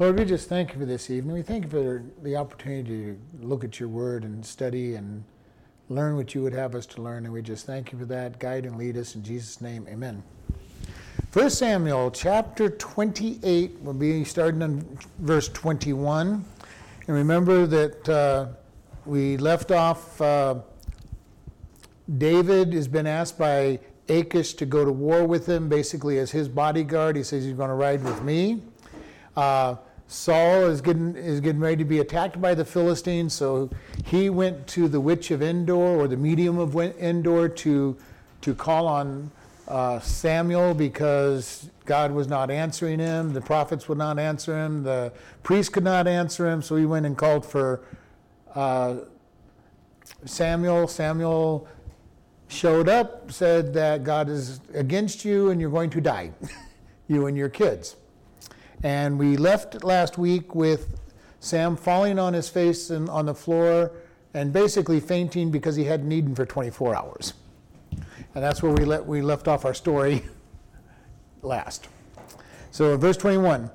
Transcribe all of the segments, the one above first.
Lord, we just thank you for this evening. We thank you for the opportunity to look at your word and study and learn what you would have us to learn. And we just thank you for that. Guide and lead us in Jesus' name. Amen. 1 Samuel chapter 28, we'll be starting on verse 21. And remember that uh, we left off, uh, David has been asked by Achish to go to war with him, basically as his bodyguard. He says he's going to ride with me. Uh, Saul is getting, is getting ready to be attacked by the Philistines, so he went to the witch of Endor or the medium of Endor to, to call on uh, Samuel because God was not answering him, the prophets would not answer him, the priest could not answer him, so he went and called for uh, Samuel. Samuel showed up, said that God is against you and you're going to die, you and your kids. And we left last week with Sam falling on his face and on the floor and basically fainting because he hadn't eaten for 24 hours. And that's where we, let, we left off our story last. So, verse 21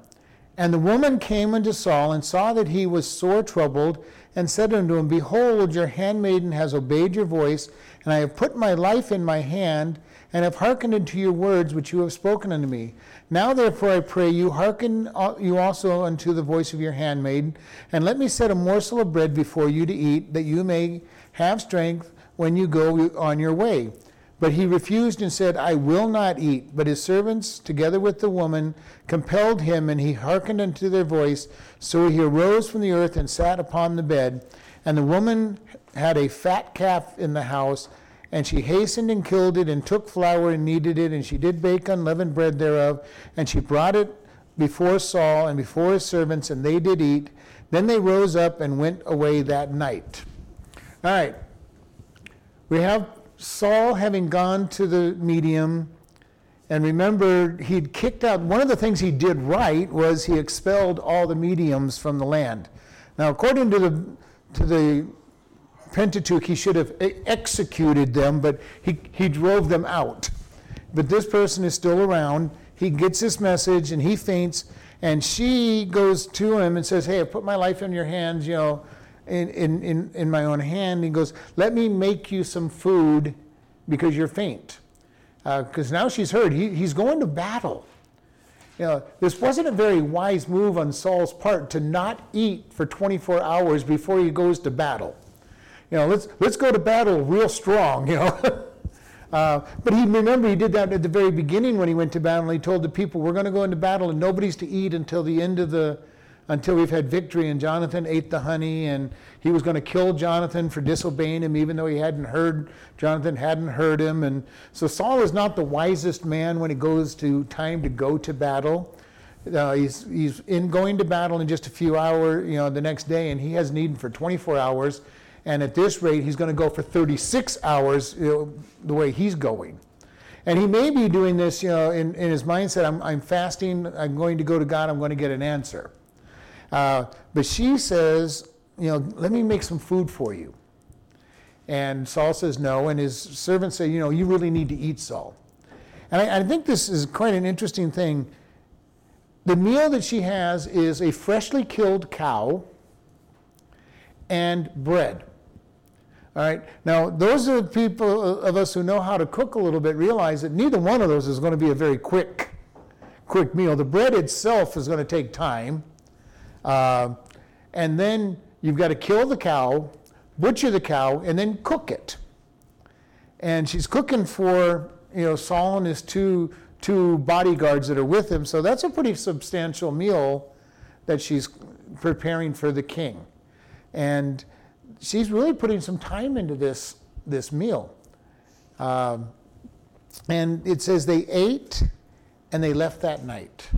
And the woman came unto Saul and saw that he was sore troubled, and said unto him, Behold, your handmaiden has obeyed your voice, and I have put my life in my hand, and have hearkened unto your words which you have spoken unto me. Now therefore I pray you, hearken uh, you also unto the voice of your handmaid, and let me set a morsel of bread before you to eat, that you may have strength when you go on your way. But he refused and said, I will not eat. But his servants, together with the woman, compelled him, and he hearkened unto their voice. So he arose from the earth and sat upon the bed. And the woman had a fat calf in the house and she hastened and killed it, and took flour and kneaded it, and she did bake unleavened bread thereof, and she brought it before Saul and before his servants, and they did eat. Then they rose up and went away that night. All right. We have Saul having gone to the medium, and remember, he'd kicked out, one of the things he did right was he expelled all the mediums from the land. Now, according to the, to the Pentateuch, he should have executed them, but he, he drove them out. But this person is still around. He gets this message and he faints, and she goes to him and says, Hey, I put my life in your hands, you know, in, in, in, in my own hand. He goes, Let me make you some food because you're faint. Because uh, now she's heard he, he's going to battle. You know, this wasn't a very wise move on Saul's part to not eat for 24 hours before he goes to battle you know, let's, let's go to battle real strong, you know. uh, but he, remember, he did that at the very beginning when he went to battle. He told the people, we're going to go into battle and nobody's to eat until the end of the, until we've had victory. And Jonathan ate the honey, and he was going to kill Jonathan for disobeying him, even though he hadn't heard, Jonathan hadn't heard him. And so Saul is not the wisest man when it goes to time to go to battle. Uh, he's, he's in going to battle in just a few hours, you know, the next day, and he hasn't eaten for 24 hours. And at this rate, he's going to go for 36 hours you know, the way he's going. And he may be doing this, you know, in, in his mindset, I'm, I'm fasting, I'm going to go to God, I'm going to get an answer. Uh, but she says, you know, let me make some food for you. And Saul says no, and his servants say, you know, you really need to eat, Saul. And I, I think this is quite an interesting thing. The meal that she has is a freshly killed cow and bread. All right. Now, those people of us who know how to cook a little bit realize that neither one of those is going to be a very quick, quick meal. The bread itself is going to take time, uh, and then you've got to kill the cow, butcher the cow, and then cook it. And she's cooking for you know Saul and his two two bodyguards that are with him. So that's a pretty substantial meal that she's preparing for the king, and she's really putting some time into this, this meal. Um, and it says they ate and they left that night.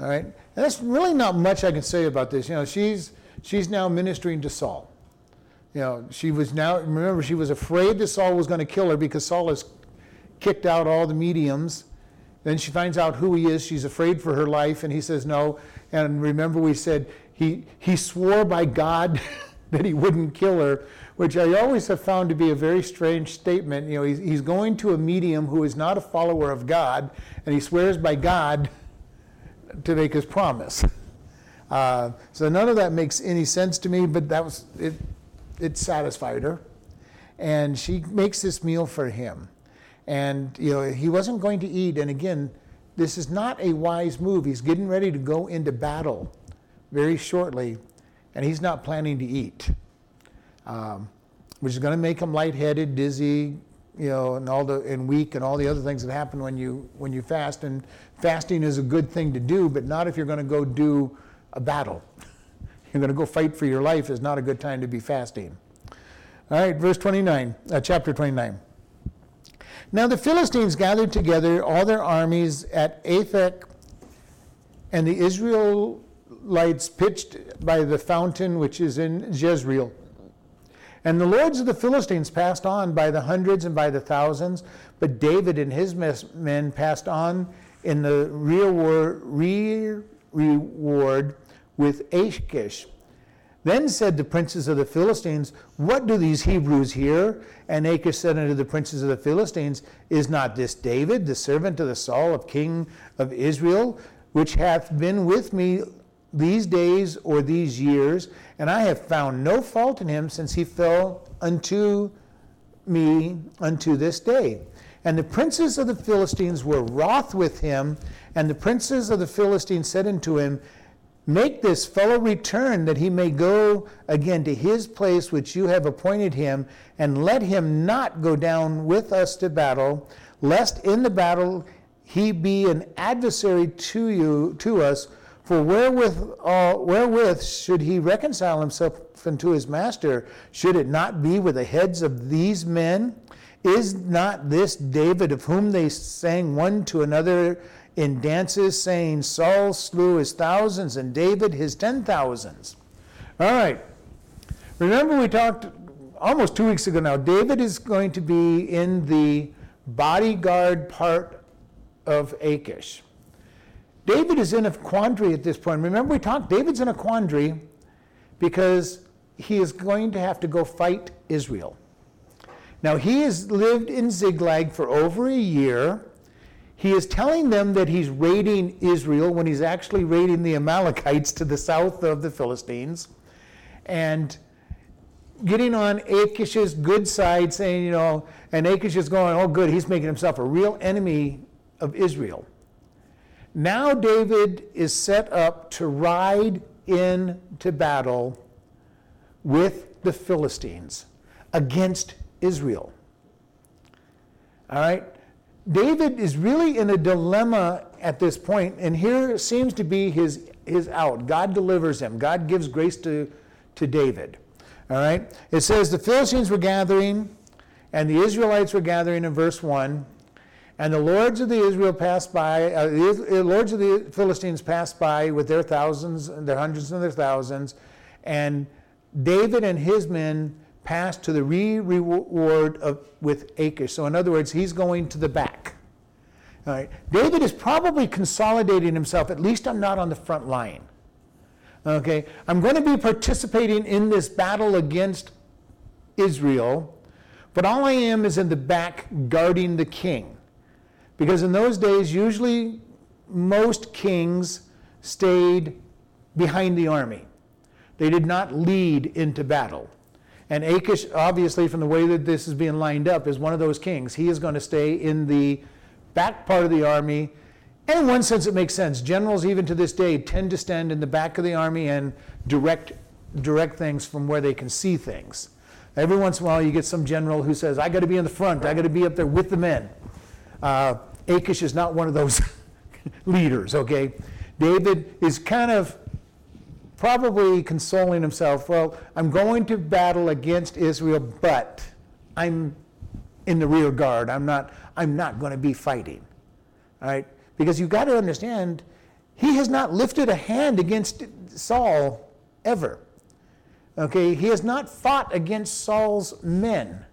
All right? And that's really not much I can say about this. You know, she's, she's now ministering to Saul. You know, she was now, remember, she was afraid that Saul was going to kill her because Saul has kicked out all the mediums. Then she finds out who he is. She's afraid for her life, and he says no. And remember, we said he, he swore by God that he wouldn't kill her, which I always have found to be a very strange statement. You know, he's, he's going to a medium who is not a follower of God, and he swears by God to make his promise. Uh, so none of that makes any sense to me, but that was it. It satisfied her, and she makes this meal for him, and you know he wasn't going to eat. And again, this is not a wise move. He's getting ready to go into battle very shortly, and he's not planning to eat, um, which is going to make him lightheaded, dizzy, you know, and all the and weak and all the other things that happen when you when you fast. And fasting is a good thing to do, but not if you're going to go do a battle. You're going to go fight for your life is not a good time to be fasting. All right, verse 29, uh, chapter 29. Now the Philistines gathered together all their armies at Aphek, and the Israelites pitched by the fountain which is in Jezreel. And the lords of the Philistines passed on by the hundreds and by the thousands, but David and his men passed on in the rear reward with Achish. Then said the princes of the Philistines, What do these Hebrews here? And Achish said unto the princes of the Philistines, Is not this David, the servant of the Saul of king of Israel, which hath been with me these days or these years? And I have found no fault in him since he fell unto me unto this day. And the princes of the Philistines were wroth with him, and the princes of the Philistines said unto him, Make this fellow return that he may go again to his place which you have appointed him, and let him not go down with us to battle, lest in the battle he be an adversary to you to us. For wherewith, uh, wherewith should he reconcile himself unto his master? Should it not be with the heads of these men? Is not this David of whom they sang one to another in dances, saying, Saul slew his thousands and David his ten thousands. All right. Remember, we talked almost two weeks ago now. David is going to be in the bodyguard part of Achish. David is in a quandary at this point. Remember, we talked, David's in a quandary because he is going to have to go fight Israel. Now, he has lived in Ziklag for over a year. He is telling them that he's raiding Israel when he's actually raiding the Amalekites to the south of the Philistines. And getting on Achish's good side, saying, you know, and Achish is going, oh, good, he's making himself a real enemy of Israel. Now David is set up to ride into battle with the Philistines against Israel. All right? David is really in a dilemma at this point, and here seems to be his, his out. God delivers him, God gives grace to, to David. All right? It says the Philistines were gathering, and the Israelites were gathering in verse 1. And the lords of the Israel passed by, uh, the lords of the Philistines passed by with their thousands, their hundreds and their thousands, and David and his men passed to the re-reward of, with Achish. So in other words, he's going to the back. All right. David is probably consolidating himself, at least I'm not on the front line. Okay, I'm going to be participating in this battle against Israel, but all I am is in the back guarding the king. Because in those days, usually most kings stayed behind the army. They did not lead into battle. And Achish, obviously, from the way that this is being lined up, is one of those kings. He is going to stay in the back part of the army. And in one sense, it makes sense. Generals, even to this day, tend to stand in the back of the army and direct, direct things from where they can see things. Every once in a while, you get some general who says, I got to be in the front, I got to be up there with the men. Uh, Achish is not one of those leaders, okay? David is kind of probably consoling himself, well, I'm going to battle against Israel, but I'm in the rear guard. I'm not, I'm not going to be fighting. All right? Because you've got to understand, he has not lifted a hand against Saul ever. Okay? He has not fought against Saul's men.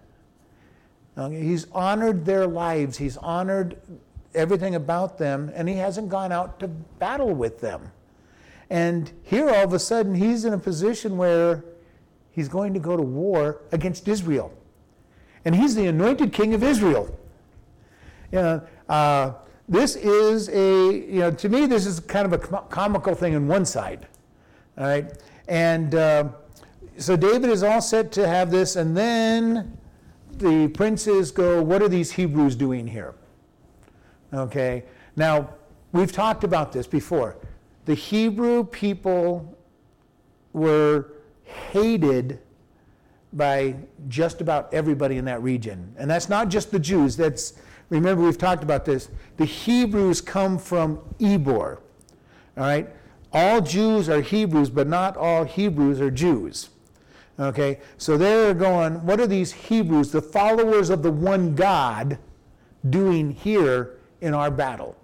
He's honored their lives, he's honored everything about them, and he hasn't gone out to battle with them. And here, all of a sudden, he's in a position where he's going to go to war against Israel. And he's the anointed king of Israel. You know, uh, this is a, you know, to me, this is kind of a comical thing on one side. All right. And uh, so David is all set to have this, and then the princes go, What are these Hebrews doing here? Okay. Now, we've talked about this before. The Hebrew people were hated by just about everybody in that region. And that's not just the Jews. That's remember we've talked about this. The Hebrews come from Eber. All right? All Jews are Hebrews, but not all Hebrews are Jews. Okay? So they're going, what are these Hebrews, the followers of the one God, doing here in our battle?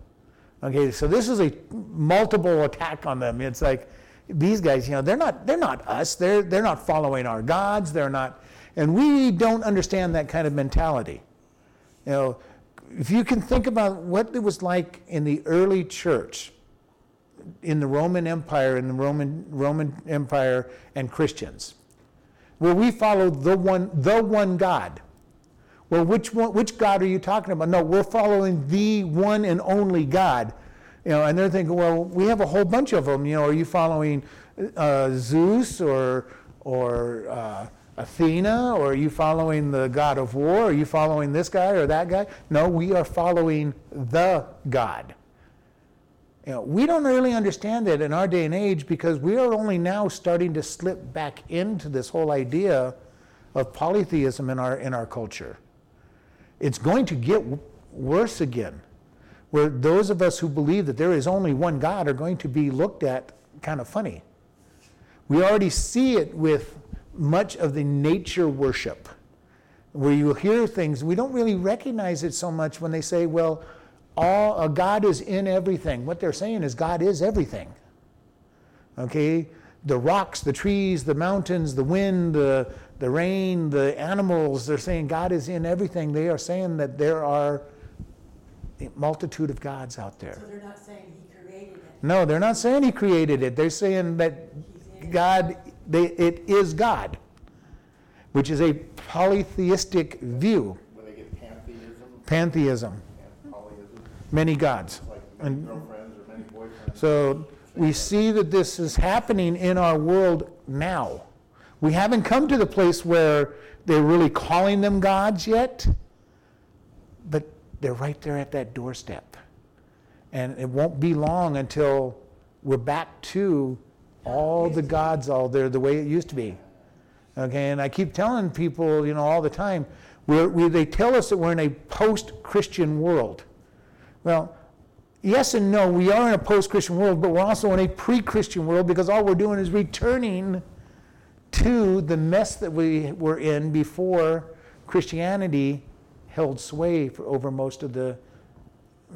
Okay, so this is a multiple attack on them. It's like these guys, you know, they're not they're not us. They're they're not following our gods. They're not, and we don't understand that kind of mentality. You know, if you can think about what it was like in the early church, in the Roman Empire, in the Roman Roman Empire, and Christians, where we follow the one the one God. Well, which one, which God are you talking about? No, we're following the one and only God. You know, and they're thinking, well, we have a whole bunch of them. You know, are you following uh, Zeus or or uh, Athena, or are you following the God of war? Are you following this guy or that guy? No, we are following the God. You know, we don't really understand that in our day and age because we are only now starting to slip back into this whole idea of polytheism in our in our culture. It's going to get worse again where those of us who believe that there is only one God are going to be looked at kind of funny. We already see it with much of the nature worship, where you hear things, we don't really recognize it so much when they say, well, all, uh, God is in everything. What they're saying is God is everything. Okay? The rocks, the trees, the mountains, the wind, the, the rain, the animals, they're saying God is in everything. They are saying that there are a multitude of gods out there. So they're not saying he created it. No, they're not saying he created it. They're saying that God, they, it is God, which is a polytheistic view. When they get pantheism, Pantheism, and polyism, many gods. like many And girlfriends or many boyfriends. so we see that this is happening in our world now. We haven't come to the place where they're really calling them gods yet, but they're right there at that doorstep. And it won't be long until we're back to all the gods all there the way it used to be. Okay, and I keep telling people, you know, all the time, we're, we, they tell us that we're in a post Christian world. Well, yes and no, we are in a post Christian world, but we're also in a pre Christian world because all we're doing is returning to the mess that we were in before Christianity held sway for, over most of the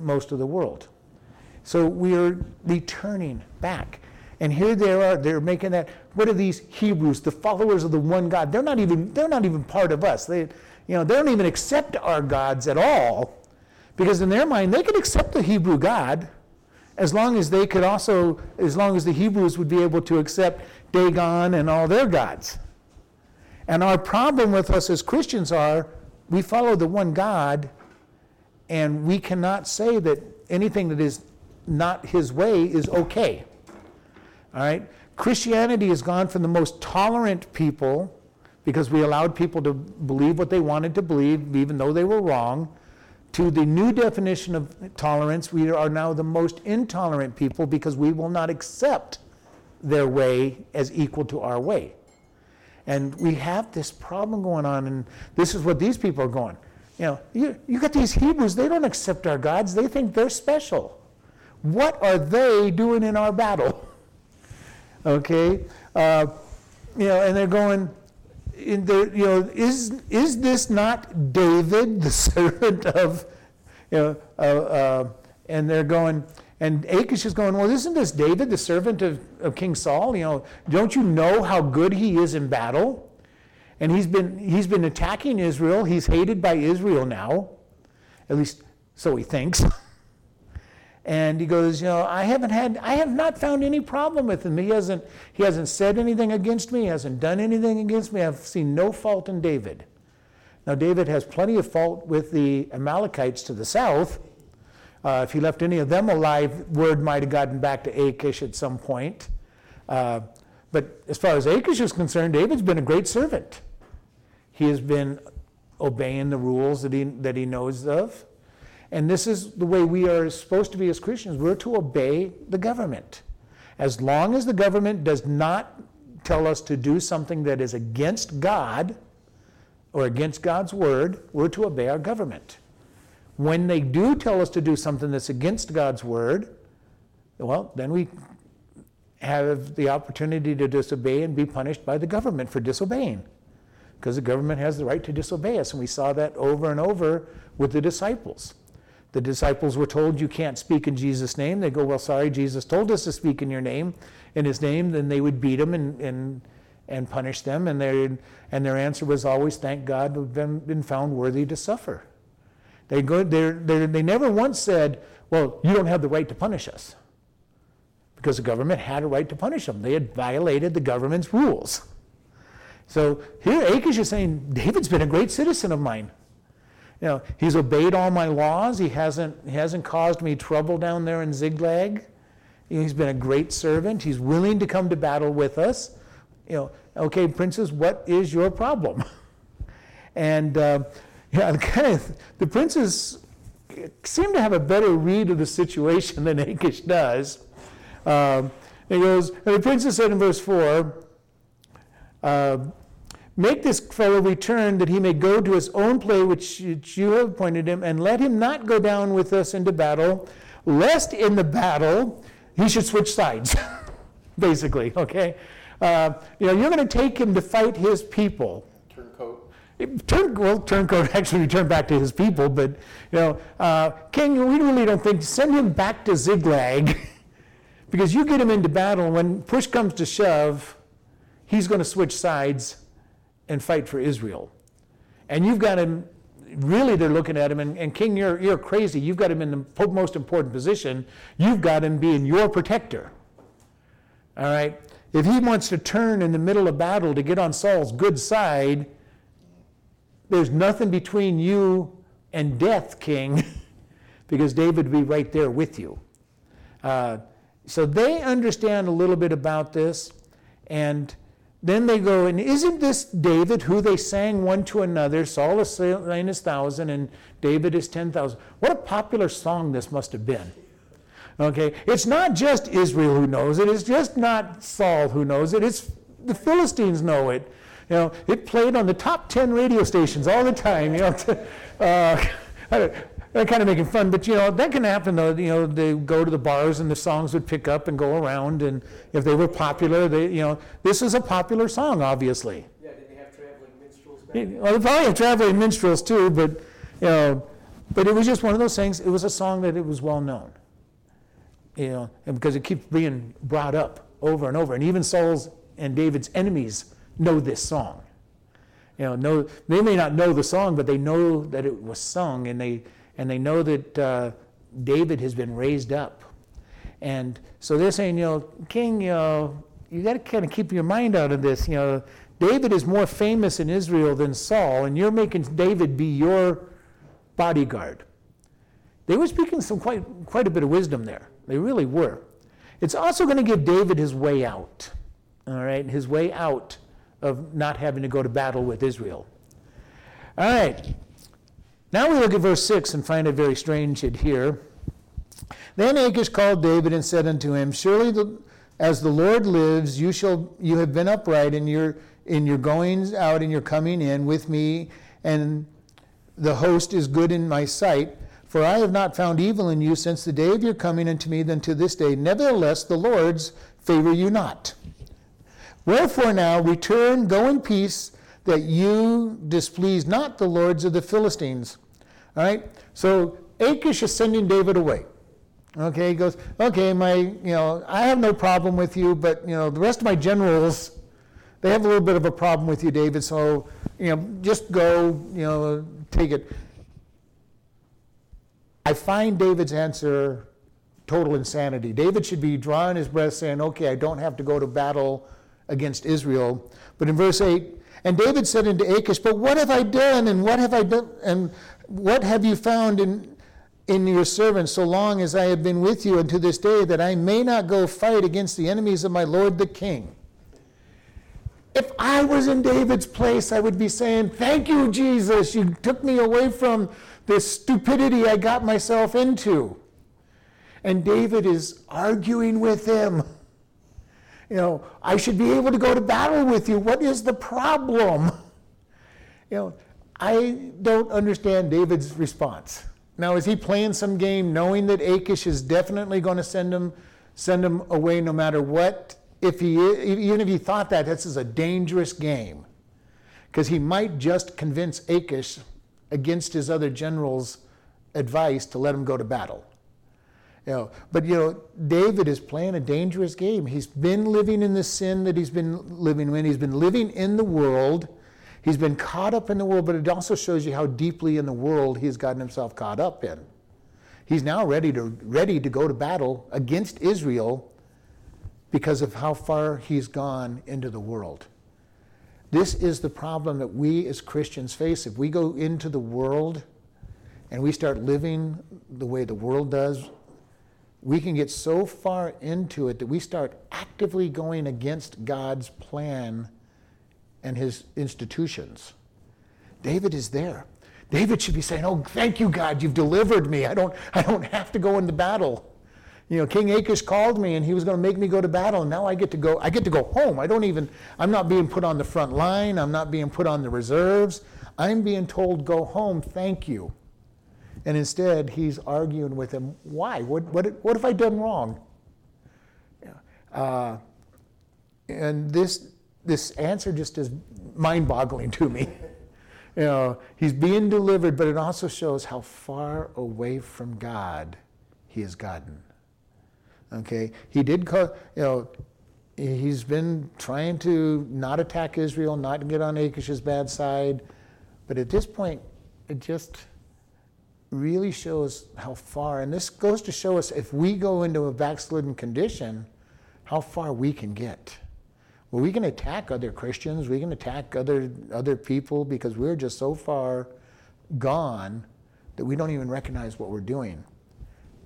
most of the world. So we are returning back. And here they are, they're making that, what are these Hebrews, the followers of the one God? They're not even, they're not even part of us. They, you know, they don't even accept our gods at all. Because in their mind, they could accept the Hebrew God as long as they could also, as long as the Hebrews would be able to accept Dagon and all their gods. And our problem with us as Christians are we follow the one God, and we cannot say that anything that is not his way is okay. All right? Christianity has gone from the most tolerant people because we allowed people to believe what they wanted to believe, even though they were wrong, to the new definition of tolerance. We are now the most intolerant people because we will not accept their way as equal to our way. And we have this problem going on, and this is what these people are going. You know, you, you got these Hebrews, they don't accept our gods, they think they're special. What are they doing in our battle? okay? Uh, you know, and they're going, in the, you know, is, is this not David, the servant of, you know, uh, uh, and they're going, and Achish is going, Well, isn't this David, the servant of, of King Saul? You know, don't you know how good he is in battle? And he's been, he's been attacking Israel. He's hated by Israel now. At least so he thinks. and he goes, you know, I haven't had, I have not found any problem with him. He hasn't, he hasn't said anything against me. He hasn't done anything against me. I've seen no fault in David. Now, David has plenty of fault with the Amalekites to the south. Uh, if he left any of them alive, word might have gotten back to Achish at some point. Uh, but as far as Achish is concerned, David's been a great servant. He has been obeying the rules that he, that he knows of. And this is the way we are supposed to be as Christians. We're to obey the government. As long as the government does not tell us to do something that is against God or against God's word, we're to obey our government. When they do tell us to do something that's against God's word, well, then we have the opportunity to disobey and be punished by the government for disobeying. Because the government has the right to disobey us. And we saw that over and over with the disciples. The disciples were told, You can't speak in Jesus' name. They go, Well, sorry, Jesus told us to speak in your name, in his name. Then they would beat them and, and, and punish them. And, their and their answer was always, Thank God we've been, been found worthy to suffer. They, go, they're, they never once said, Well, you don't have the right to punish us. Because the government had a right to punish them. They had violated the government's rules. So here Achish is saying, David's been a great citizen of mine. You know, he's obeyed all my laws. He hasn't, he hasn't caused me trouble down there in know, he's been a great servant. He's willing to come to battle with us. You know, okay, princess, what is your problem? and uh, yeah, kind of, the princes seem to have a better read of the situation than Achish does. Um, he goes, and the princess said in verse 4, uh, Make this fellow return that he may go to his own play which you have appointed him, and let him not go down with us into battle, lest in the battle he should switch sides, basically, okay? Uh, you know, you're going to take him to fight his people. Turncoat. Turn, well, turncoat actually returned back to his people, but, you know, uh, King, we really don't think, send him back to Ziklag, because you get him into battle, when push comes to shove, he's going to switch sides and fight for Israel. And you've got him, really, they're looking at him, and, and King, you're, you're crazy. You've got him in the most important position. You've got him being your protector. All right? If he wants to turn in the middle of battle to get on Saul's good side, there's nothing between you and death, King, because David would be right there with you. Uh, so they understand a little bit about this, and then they go, and isn't this David who they sang one to another? Saul is slain thousand, and David is ten thousand. What a popular song this must have been. Okay, it's not just Israel who knows it. It's just not Saul who knows it. It's the Philistines know it. You know, it played on the top ten radio stations all the time. You know, uh, they're kind of making fun, but you know that can happen though. You know, they go to the bars and the songs would pick up and go around, and if they were popular, they you know this is a popular song, obviously. Yeah, did they have traveling minstrels back then? Well, they probably have traveling minstrels too, but you know, but it was just one of those things. It was a song that it was well known. You know, and because it keeps being brought up over and over, and even Saul's and David's enemies know this song. You know, know they may not know the song, but they know that it was sung, and they and they know that uh, David has been raised up. And so they're saying, you know, King, you know, you got to kind of keep your mind out of this. You know, David is more famous in Israel than Saul, and you're making David be your bodyguard. They were speaking some quite, quite a bit of wisdom there. They really were. It's also going to give David his way out, all right, his way out of not having to go to battle with Israel. All right, now we look at verse 6 and find it very strange here. Then Achish called David and said unto him, Surely the, as the Lord lives, you shall you have been upright in your in your goings out and your coming in with me, and the host is good in my sight. For I have not found evil in you since the day of your coming unto me than to this day. Nevertheless, the Lord's favor you not. Wherefore now return, go in peace, that you displease not the lords of the Philistines. All right? So Achish is sending David away. Okay, he goes, okay, my, you know, I have no problem with you, but, you know, the rest of my generals, they have a little bit of a problem with you, David, so, you know, just go, you know, take it. I find David's answer total insanity. David should be drawing his breath saying, okay, I don't have to go to battle against Israel. But in verse 8, and David said unto Achish, But what have I done, and what have I done, and what have you found in, in your servant so long as I have been with you unto this day, that I may not go fight against the enemies of my lord the king? if I was in David's place, I would be saying, Thank you, Jesus. You took me away from this stupidity I got myself into. And David is arguing with him. You know, I should be able to go to battle with you. What is the problem? You know, I don't understand David's response. Now, is he playing some game knowing that Achish is definitely going to send him, send him away no matter what? If he, even if he thought that, this is a dangerous game. Because he might just convince Achish against his other generals' advice to let him go to battle. You know, but you know, David is playing a dangerous game. He's been living in the sin that he's been living in. He's been living in the world. He's been caught up in the world, but it also shows you how deeply in the world he's gotten himself caught up in. He's now ready to ready to go to battle against Israel because of how far he's gone into the world. This is the problem that we as Christians face. If we go into the world and we start living the way the world does, we can get so far into it that we start actively going against God's plan and his institutions. David is there. David should be saying, "Oh, thank you God, you've delivered me. I don't I don't have to go into battle." You know, King Achish called me and he was going to make me go to battle and now I get to go I get to go home. I don't even I'm not being put on the front line. I'm not being put on the reserves. I'm being told go home. Thank you. And instead, he's arguing with him. Why? What, what, what have I done wrong? Uh, and this, this answer just is mind boggling to me. you know, he's being delivered, but it also shows how far away from God he has gotten. Okay? He did call, you know, he's been trying to not attack Israel, not get on Achish's bad side, but at this point, it just really shows how far, and this goes to show us if we go into a backslidden condition, how far we can get. Well, we can attack other Christians, we can attack other, other people because we're just so far gone that we don't even recognize what we're doing.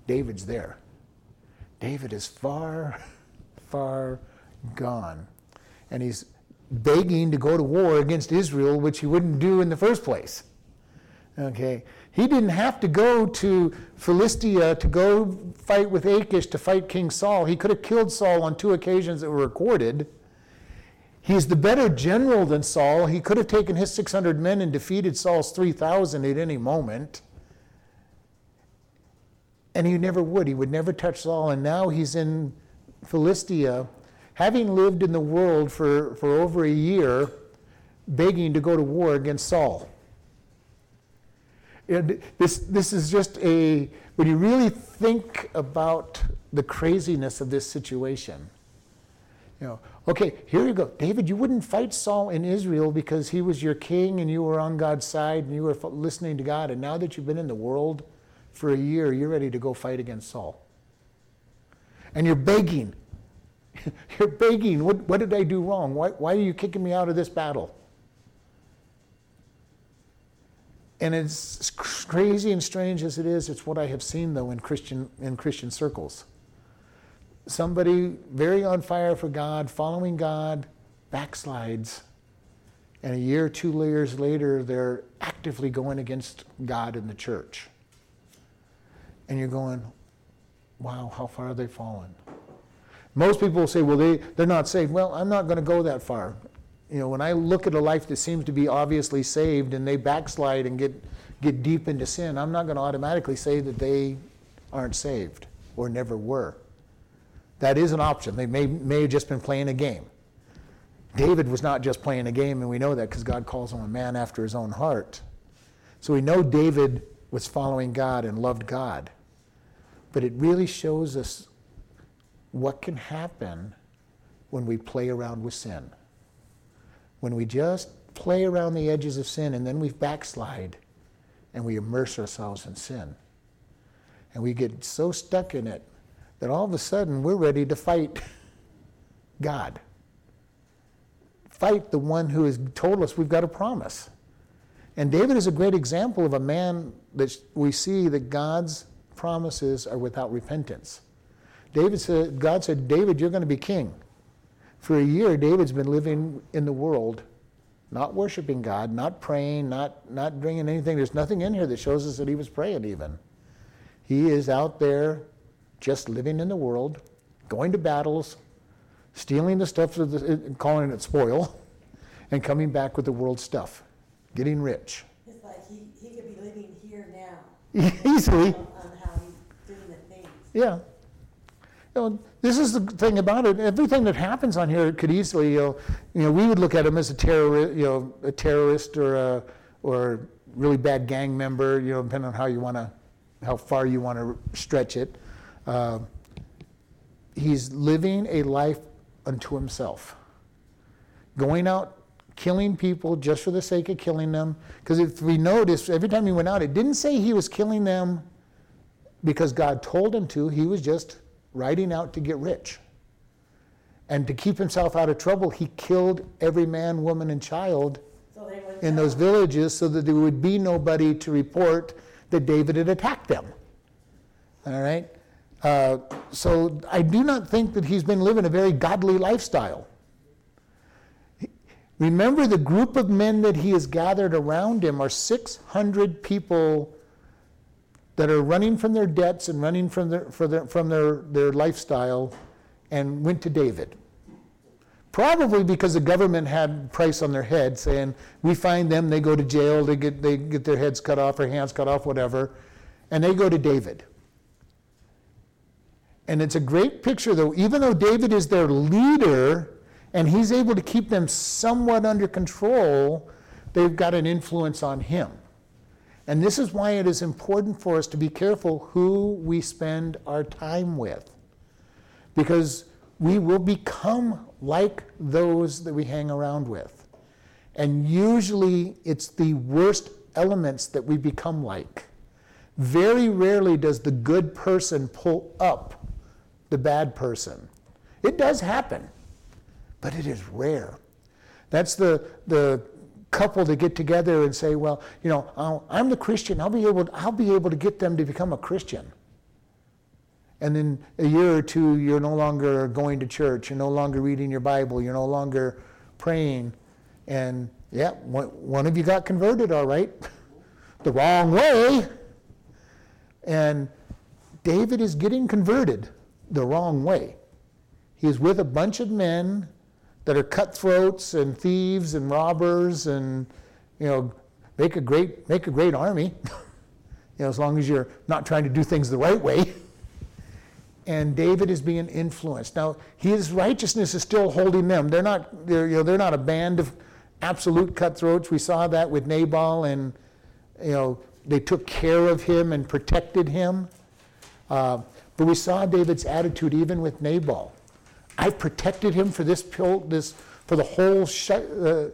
David's there. David is far, far gone. And he's begging to go to war against Israel, which he wouldn't do in the first place. Okay, he didn't have to go to Philistia to go fight with Achish to fight King Saul. He could have killed Saul on two occasions that were recorded. He's the better general than Saul. He could have taken his 600 men and defeated Saul's 3,000 at any moment. And he never would. He would never touch Saul. And now he's in Philistia, having lived in the world for, for over a year, begging to go to war against Saul. This, this is just a, when you really think about the craziness of this situation, you know, okay, here you go. David, you wouldn't fight Saul in Israel because he was your king and you were on God's side and you were listening to God. And now that you've been in the world for a year, you're ready to go fight against Saul. And you're begging. you're begging. What, what did I do wrong? Why, why are you kicking me out of this battle? And as crazy and strange as it is, it's what I have seen though in Christian in Christian circles. Somebody very on fire for God, following God, backslides, and a year, two years later, they're actively going against God and the church. And you're going, wow, how far have they fallen? Most people will say, well, they, they're not saved. Well, I'm not going to go that far you know, when I look at a life that seems to be obviously saved and they backslide and get, get deep into sin, I'm not going to automatically say that they aren't saved or never were. That is an option. They may, may have just been playing a game. David was not just playing a game, and we know that because God calls him a man after his own heart. So we know David was following God and loved God. But it really shows us what can happen when we play around with sin when we just play around the edges of sin and then we backslide and we immerse ourselves in sin. And we get so stuck in it that all of a sudden we're ready to fight God. Fight the one who has told us we've got a promise. And David is a great example of a man that we see that God's promises are without repentance. David said, God said, David, you're going to be king. For a year, David's been living in the world, not worshiping God, not praying, not, not bringing anything. There's nothing in here that shows us that he was praying even. He is out there just living in the world, going to battles, stealing the stuff, of the, calling it spoil, and coming back with the world stuff, getting rich. It's like he, he could be living here now. Easily. On on how he's doing the things. Yeah. You know, this is the thing about it. Everything that happens on here could easily, you know, you know, we would look at him as a terrorist, you know, a terrorist or a or really bad gang member, you know, depending on how you want to, how far you want to stretch it. Uh, he's living a life unto himself, going out, killing people just for the sake of killing them. Because if we notice, every time he went out, it didn't say he was killing them because God told him to. He was just riding out to get rich. And to keep himself out of trouble, he killed every man, woman, and child So in those villages so that there would be nobody to report that David had attacked them. All right? Uh, so I do not think that he's been living a very godly lifestyle. Remember, the group of men that he has gathered around him are 600 people that are running from their debts and running from their, their, from their, their lifestyle and went to David. Probably because the government had price on their head, saying, we find them, they go to jail, they get, they get their heads cut off or hands cut off, whatever, and they go to David. And it's a great picture, though, even though David is their leader and he's able to keep them somewhat under control, they've got an influence on him. And this is why it is important for us to be careful who we spend our time with. Because we will become like those that we hang around with. And usually it's the worst elements that we become like. Very rarely does the good person pull up the bad person. It does happen, but it is rare. That's the, the couple to get together and say, well, you know, I'll, I'm the Christian. I'll be, able, I'll be able to get them to become a Christian. And then a year or two, you're no longer going to church. You're no longer reading your Bible. You're no longer praying. And yeah, one of you got converted, all right. the wrong way. And David is getting converted the wrong way. He is with a bunch of men that are cutthroats and thieves and robbers and you know make a great make a great army. you know, as long as you're not trying to do things the right way. And David is being influenced. Now, his righteousness is still holding them. They're not, they're, you know, they're not a band of absolute cutthroats. We saw that with Nabal, and you know, they took care of him and protected him. Uh, but we saw David's attitude even with Nabal. I've protected him for this, this for the whole uh,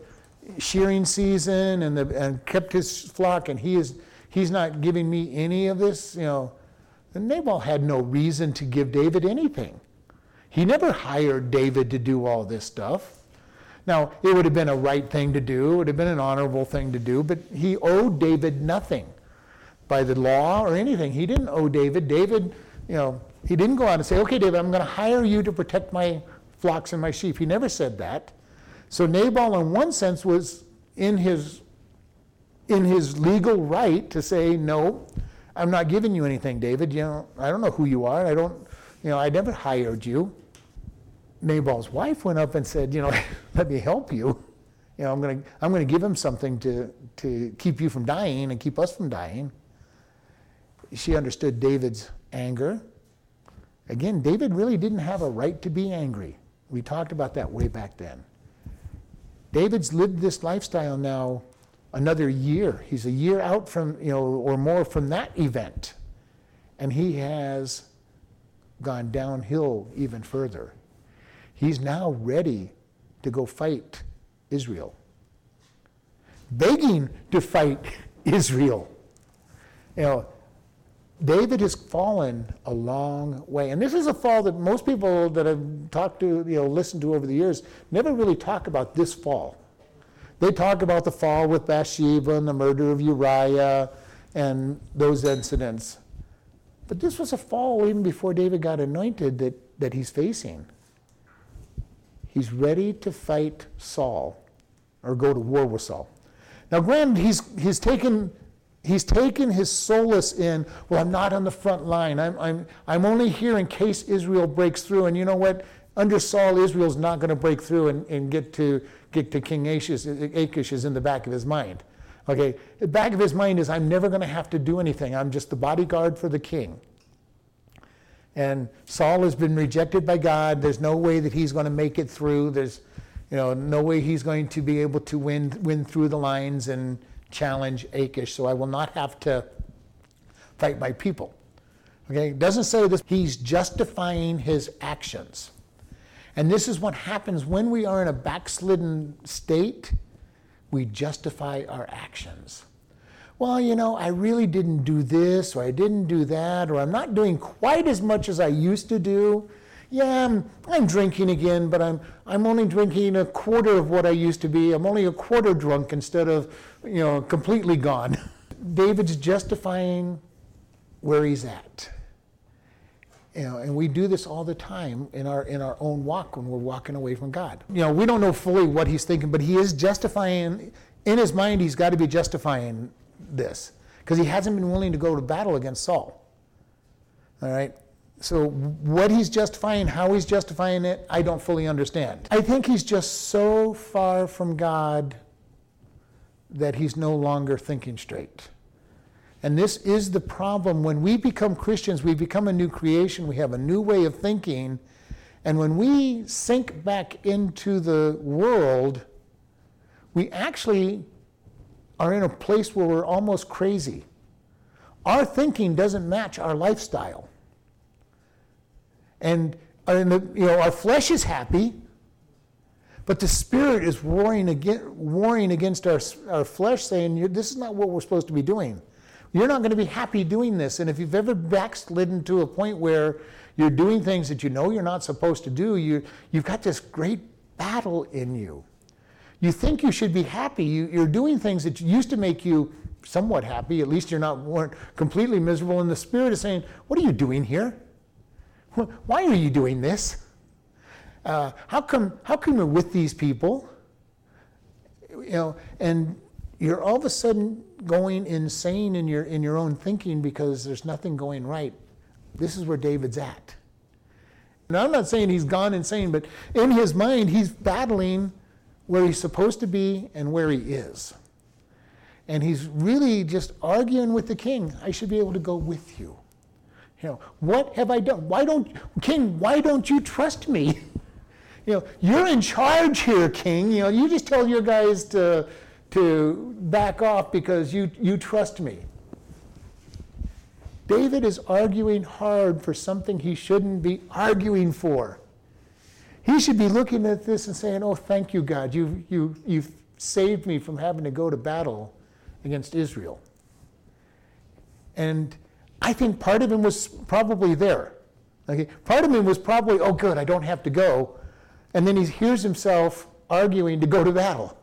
shearing season and, the, and kept his flock, and he is he's not giving me any of this. You know, and Nabal had no reason to give David anything. He never hired David to do all this stuff. Now, it would have been a right thing to do, it would have been an honorable thing to do, but he owed David nothing by the law or anything. He didn't owe David. David, you know, he didn't go out and say, okay, David, I'm going to hire you to protect my flocks and my sheep. He never said that. So Nabal, in one sense, was in his, in his legal right to say, no, I'm not giving you anything, David. You know, I don't know who you are. I don't, you know, I never hired you. Nabal's wife went up and said, you know, let me help you. You know, I'm going to I'm going to give him something to, to keep you from dying and keep us from dying. She understood David's anger. Again, David really didn't have a right to be angry. We talked about that way back then. David's lived this lifestyle now another year. He's a year out from, you know, or more from that event. And he has gone downhill even further. He's now ready to go fight Israel, begging to fight Israel. You know, David has fallen a long way. And this is a fall that most people that I've talked to, you know, listened to over the years, never really talk about this fall. They talk about the fall with Bathsheba and the murder of Uriah and those incidents. But this was a fall even before David got anointed that, that he's facing. He's ready to fight Saul or go to war with Saul. Now, granted, he's, he's, taken, he's taken his solace in, well, I'm not on the front line. I'm, I'm, I'm only here in case Israel breaks through. And you know what? Under Saul, Israel's not going to break through and, and get, to, get to King Achish. Achish is in the back of his mind. Okay, the back of his mind is, I'm never going to have to do anything. I'm just the bodyguard for the king. And Saul has been rejected by God. There's no way that he's going to make it through. There's, you know, no way he's going to be able to win, win through the lines and challenge Achish. So I will not have to fight my people. Okay, it doesn't say this. He's justifying his actions. And this is what happens when we are in a backslidden state. We justify our actions well, you know, I really didn't do this, or I didn't do that, or I'm not doing quite as much as I used to do. Yeah, I'm, I'm drinking again, but I'm, I'm only drinking a quarter of what I used to be. I'm only a quarter drunk instead of, you know, completely gone. David's justifying where he's at. You know, and we do this all the time in our in our own walk when we're walking away from God. You know, we don't know fully what he's thinking, but he is justifying in his mind. He's got to be justifying this because he hasn't been willing to go to battle against Saul. All right? So, what he's justifying, how he's justifying it, I don't fully understand. I think he's just so far from God that he's no longer thinking straight. And this is the problem. When we become Christians, we become a new creation, we have a new way of thinking. And when we sink back into the world, we actually are in a place where we're almost crazy. Our thinking doesn't match our lifestyle. And, and the, you know, our flesh is happy, but the spirit is warring against, warring against our, our flesh, saying, This is not what we're supposed to be doing. You're not going to be happy doing this. And if you've ever backslidden to a point where you're doing things that you know you're not supposed to do, you, you've got this great battle in you. You think you should be happy. You, are doing things that used to make you somewhat happy. At least you're not weren't completely miserable. And the Spirit is saying, What are you doing here? Why are you doing this? Uh, how, come, how come you're with these people? You know, and you're all of a sudden going insane in your, in your own thinking because there's nothing going right. This is where David's at. Now I'm not saying he's gone insane, but in his mind, he's battling where he's supposed to be and where he is. And he's really just arguing with the king. I should be able to go with you. You know, what have I done? Why don't, king, why don't you trust me? You know, you're in charge here, king. You know, you just tell your guys to, to back off because you, you trust me. David is arguing hard for something he shouldn't be arguing for. He should be looking at this and saying, Oh, thank you, God. You, you, you've saved me from having to go to battle against Israel. And I think part of him was probably there. Okay? Part of him was probably, Oh, good, I don't have to go. And then he hears himself arguing to go to battle.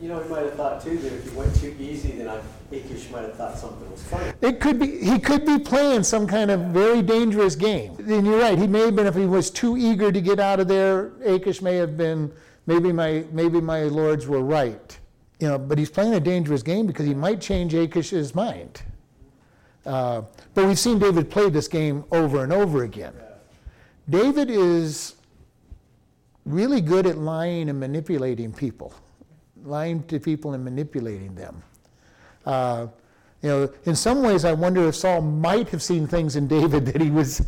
You know, he might have thought too that if he went too easy, then Achish might have thought something was funny. It could be he could be playing some kind of very dangerous game. And you're right. He may have been if he was too eager to get out of there. Achish may have been. Maybe my maybe my lords were right. You know, but he's playing a dangerous game because he might change Achish's mind. Uh, but we've seen David play this game over and over again. David is really good at lying and manipulating people lying to people and manipulating them. Uh, you know, in some ways, I wonder if Saul might have seen things in David that he was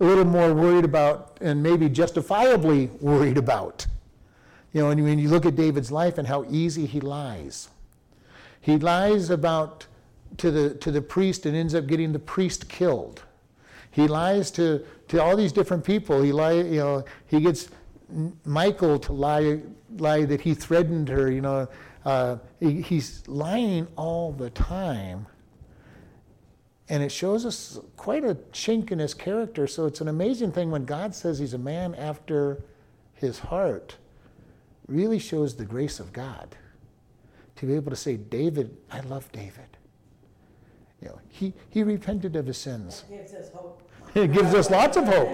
a little more worried about and maybe justifiably worried about. You know, and when you look at David's life and how easy he lies, he lies about to the to the priest and ends up getting the priest killed. He lies to to all these different people. He lie, you know, he gets Michal to lie lie that he threatened her, you know. Uh, he, he's lying all the time. And it shows us quite a chink in his character. So it's an amazing thing when God says he's a man after his heart, really shows the grace of God. To be able to say, David, I love David. You know, he, he repented of his sins. Gives us hope. It gives us lots of hope.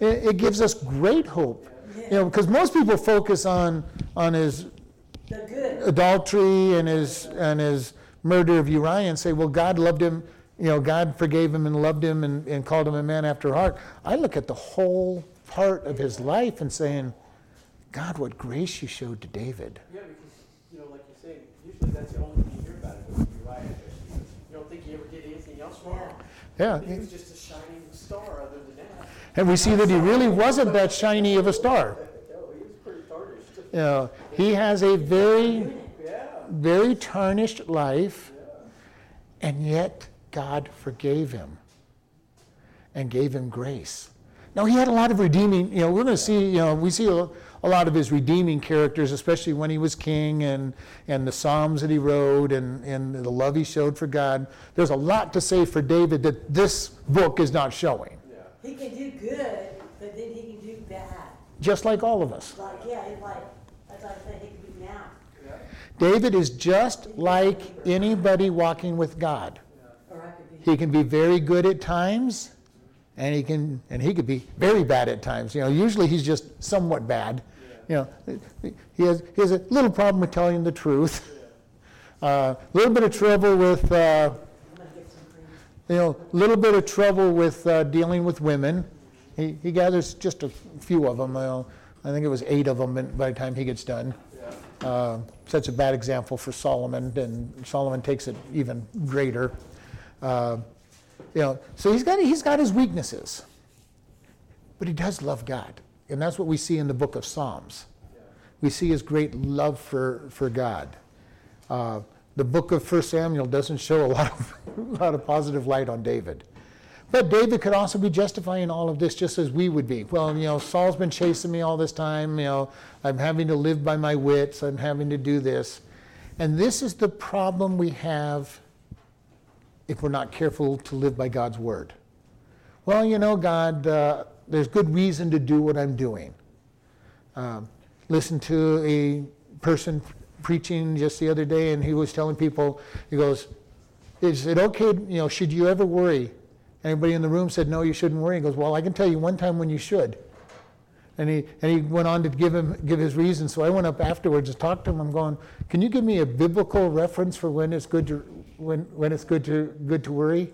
It, it gives us great hope You know, because most people focus on, on his adultery and his, and his murder of Uriah and say, well, God loved him, you know, God forgave him and loved him and, and called him a man after heart. I look at the whole part of his life and saying, God, what grace you showed to David. Yeah, because, you know, like you say, usually that's the only thing you hear about it with Uriah. You don't think he ever did anything else wrong. Yeah. He was just a shining star other than that. And we see that he really wasn't that shiny of a star. No, he was pretty tarnished. He has a very, very tarnished life, and yet God forgave him and gave him grace. Now, he had a lot of redeeming, you know, we're going to see, you know, we see a, a lot of his redeeming characters, especially when he was king and, and the Psalms that he wrote and, and the love he showed for God. There's a lot to say for David that this book is not showing, Yeah. He can do good, but then he can do bad. just like all of us. Like, yeah, like, that's I say, he can be now. Yeah. David is just like anybody walking with God. Or I could be. He can be very good at times, and he can and he could be very bad at times. You know, usually he's just somewhat bad. You know, he has he has a little problem with telling the truth. A little bit of trouble with uh, I'm gonna get some cream. you know, a little bit of trouble with uh, dealing with women. He, he gathers just a few of them. You know, I think it was eight of them by the time he gets done. Yeah. Uh, sets a bad example for Solomon, and Solomon takes it even greater. Uh, you know, so he's got he's got his weaknesses, but he does love God, and that's what we see in the book of Psalms. We see his great love for for God. Uh, the book of First Samuel doesn't show a lot of a lot of positive light on David. But David could also be justifying all of this just as we would be. Well, you know, Saul's been chasing me all this time. You know, I'm having to live by my wits. I'm having to do this. And this is the problem we have if we're not careful to live by God's word. Well, you know, God, uh, there's good reason to do what I'm doing. Um, listened to a person preaching just the other day, and he was telling people, he goes, Is it okay, you know, should you ever worry? Anybody in the room said, No, you shouldn't worry. He goes, Well, I can tell you one time when you should. And he, and he went on to give him give his reason. So I went up afterwards to talk to him. I'm going, Can you give me a biblical reference for when it's good to when, when it's good to good to worry?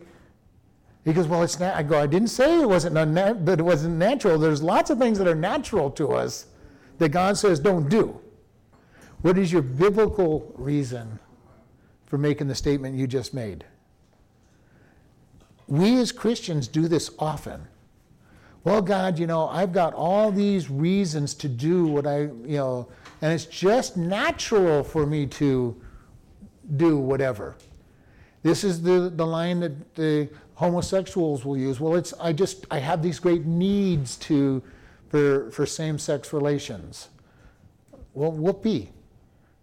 He goes, Well, it's not. I go, I didn't say it wasn't unna- it wasn't natural. There's lots of things that are natural to us that God says don't do. What is your biblical reason for making the statement you just made? We as Christians do this often. Well, God, you know, I've got all these reasons to do what I, you know, and it's just natural for me to do whatever. This is the, the line that the homosexuals will use. Well, it's I just I have these great needs to for for same-sex relations. Well, whoopee.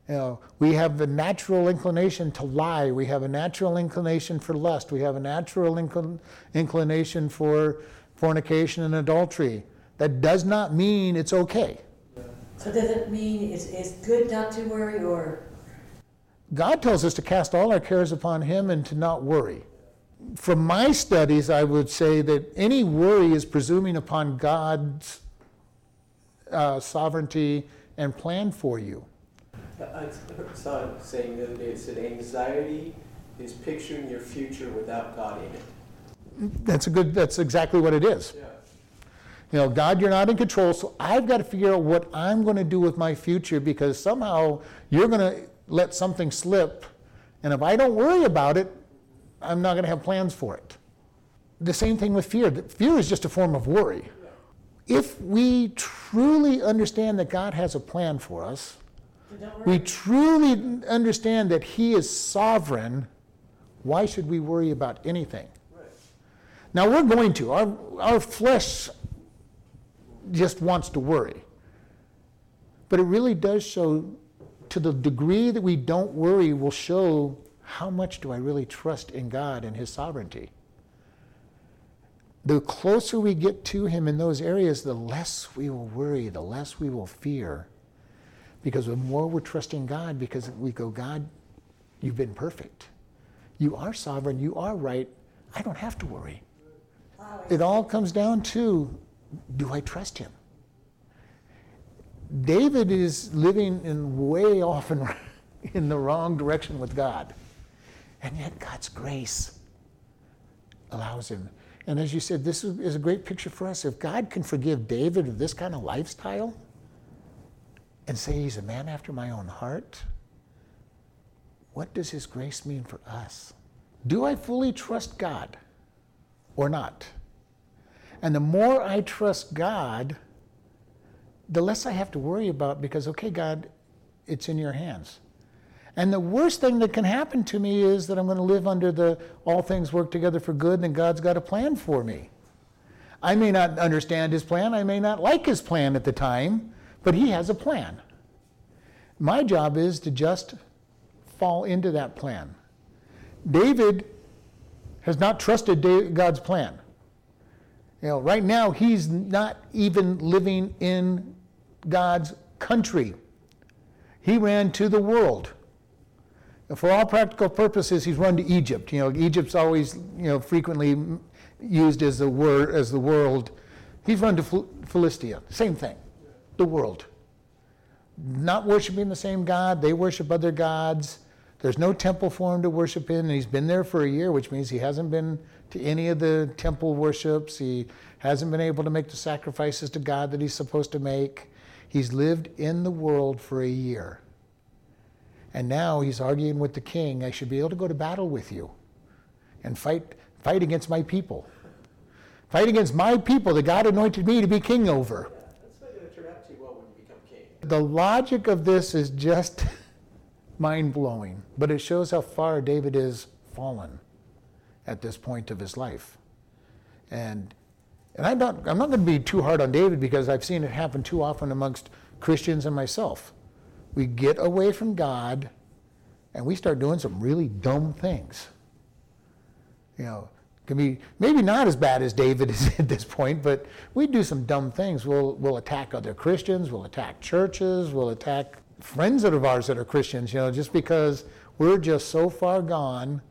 You know, we have a natural inclination to lie. We have a natural inclination for lust. We have a natural incl- inclination for fornication and adultery. That does not mean it's okay. So does it mean it's, it's good not to worry or, God tells us to cast all our cares upon Him and to not worry. From my studies, I would say that any worry is presuming upon God's uh, sovereignty and plan for you. I saw it saying the other day, it said anxiety is picturing your future without God in it. That's a good. That's exactly what it is. Yeah. You know, God, you're not in control, so I've got to figure out what I'm going to do with my future because somehow you're going to let something slip, and if I don't worry about it, I'm not going to have plans for it. The same thing with fear. Fear is just a form of worry. If we truly understand that God has a plan for us, we truly understand that He is sovereign, why should we worry about anything? Now we're going to. Our, our flesh just wants to worry. But it really does show, to the degree that we don't worry, will show how much do I really trust in God and His sovereignty. The closer we get to Him in those areas, the less we will worry, the less we will fear. Because the more we're trusting God, because we go, God, you've been perfect. You are sovereign, you are right. I don't have to worry. It all comes down to do I trust him? David is living in way off in, in the wrong direction with God. And yet God's grace allows him. And as you said, this is is a great picture for us. If God can forgive David of this kind of lifestyle and say he's a man after my own heart, what does his grace mean for us? Do I fully trust God or not? And the more I trust God, the less I have to worry about because, okay, God, it's in your hands. And the worst thing that can happen to me is that I'm going to live under the all things work together for good and God's got a plan for me. I may not understand his plan, I may not like his plan at the time, but he has a plan. My job is to just fall into that plan. David has not trusted God's plan. You know, right now he's not even living in God's country. He ran to the world. For all practical purposes, he's run to Egypt. You know, Egypt's always, you know, frequently used as the word as the world. He's run to Philistia. Same thing. The world. Not worshiping the same God. They worship other gods. There's no temple for him to worship in, and he's been there for a year, which means he hasn't been to any of the temple worships. He hasn't been able to make the sacrifices to God that he's supposed to make. He's lived in the world for a year. And now he's arguing with the king, I should be able to go to battle with you and fight, fight against my people. Fight against my people that God anointed me to be king over. Yeah, that's not going to turn out too well when you become king. The logic of this is just mind blowing, but it shows how far David is fallen at this point of his life. And and I'm not, I'm not going to be too hard on David because I've seen it happen too often amongst Christians and myself. We get away from God and we start doing some really dumb things. You know, can be maybe not as bad as David is at this point, but we do some dumb things. We'll, we'll attack other Christians, we'll attack churches, we'll attack friends of ours that are Christians, you know, just because we're just so far gone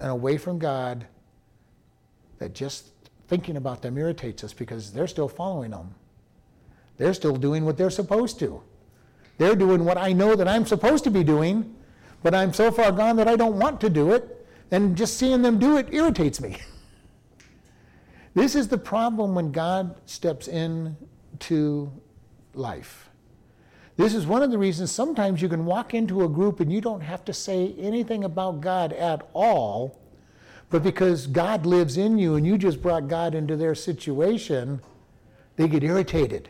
and away from God that just thinking about them irritates us because they're still following them. They're still doing what they're supposed to. They're doing what I know that I'm supposed to be doing, but I'm so far gone that I don't want to do it, and just seeing them do it irritates me. this is the problem when God steps into life. This is one of the reasons sometimes you can walk into a group and you don't have to say anything about God at all, but because God lives in you and you just brought God into their situation, they get irritated.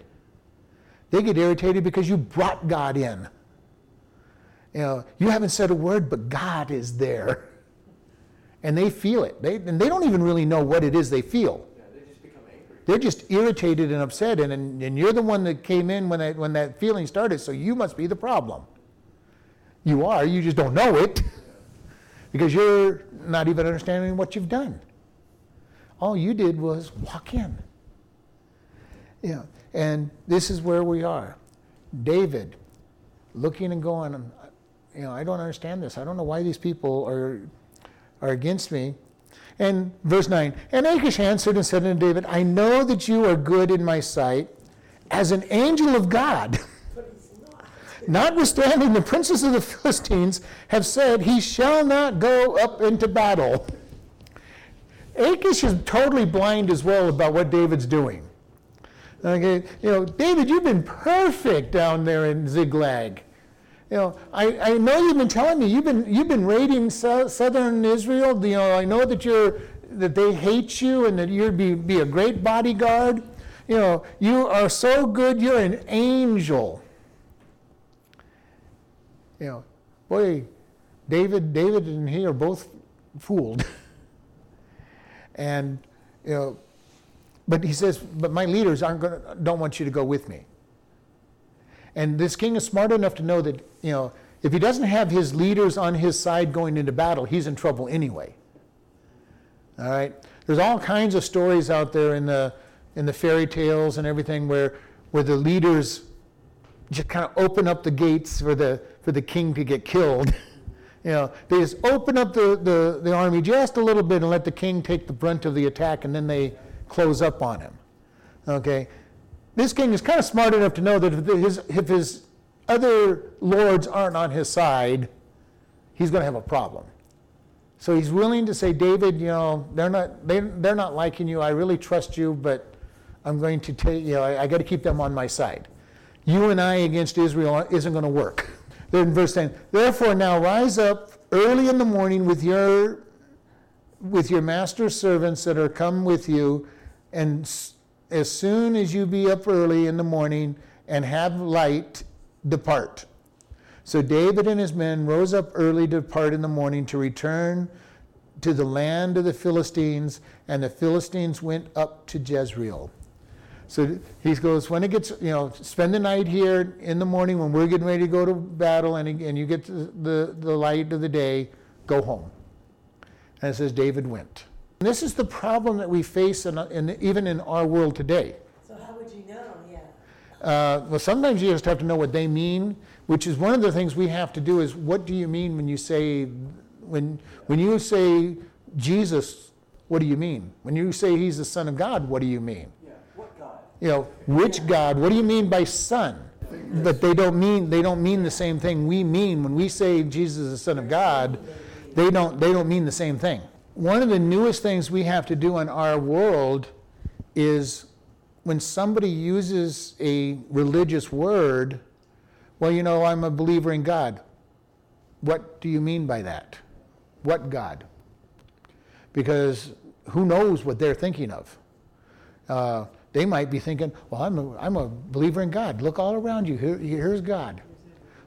They get irritated because you brought God in. You know, you haven't said a word, but God is there. And they feel it. They, and they don't even really know what it is they feel. Yeah, they just become angry. They're just irritated and upset, and, and, and you're the one that came in when that, when that feeling started, so you must be the problem. You are, you just don't know it because you're not even understanding what you've done. All you did was walk in. Yeah, and this is where we are. David, looking and going, you know, I don't understand this. I don't know why these people are, are against me. And verse 9, and Achish answered and said unto David, I know that you are good in my sight as an angel of God. Notwithstanding, the princes of the Philistines have said, He shall not go up into battle. Achish is totally blind as well about what David's doing. Okay, you know, David, you've been perfect down there in Ziklag. You know, I, I know you've been telling me you've been you've been raiding so, southern Israel. You know, I know that you're that they hate you and that you'd be, be a great bodyguard. You know, you are so good. You're an angel. You know, boy, David, David and he are both fooled. and you know, but he says, but my leaders aren't going don't want you to go with me. And this king is smart enough to know that, you know, if he doesn't have his leaders on his side going into battle, he's in trouble anyway. All right? There's all kinds of stories out there in the, in the fairy tales and everything where, where the leaders just kind of open up the gates for the, for the king to get killed. you know, they just open up the, the, the army just a little bit and let the king take the brunt of the attack, and then they close up on him. Okay? This king is kind of smart enough to know that if his, if his other lords aren't on his side, he's going to have a problem. So he's willing to say, David, you know, they're not, they, they're not liking you. I really trust you, but I'm going to take, you know, I, I got to keep them on my side. You and I against Israel isn't going to work. Then verse 10, therefore now rise up early in the morning with your, with your master's servants that are come with you, and as soon as you be up early in the morning and have light, depart. So David and his men rose up early to depart in the morning to return to the land of the Philistines, and the Philistines went up to Jezreel. So he goes, when it gets, you know, spend the night here in the morning when we're getting ready to go to battle and, and you get the, the, the light of the day, go home. And it says David went. And this is the problem that we face in, in, even in our world today. So how would you know? Yeah. Uh, well, sometimes you just have to know what they mean, which is one of the things we have to do. Is what do you mean when you say when when you say Jesus? What do you mean? When you say He's the Son of God, what do you mean? Yeah, what God? You know, which God? What do you mean by Son? But they don't mean they don't mean the same thing we mean when we say Jesus is the Son of God. They don't they don't mean the same thing. One of the newest things we have to do in our world is when somebody uses a religious word, well, you know, I'm a believer in God. What do you mean by that? What God? Because who knows what they're thinking of? Uh, they might be thinking, well, I'm a, I'm a believer in God. Look all around you. Here, here's God.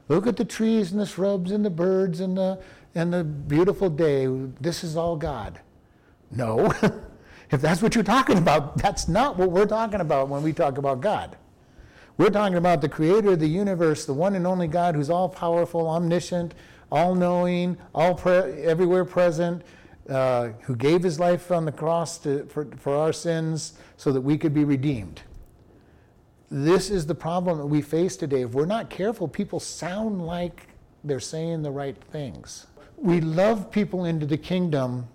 Look at the trees and the shrubs and the birds and the, and the beautiful day. This is all God. No. if that's what you're talking about, that's not what we're talking about when we talk about God. We're talking about the creator of the universe, the one and only God who's all powerful, omniscient, all knowing, all pre- everywhere present, uh, who gave his life on the cross to, for, for our sins so that we could be redeemed. This is the problem that we face today. If we're not careful, people sound like they're saying the right things. We love people into the kingdom,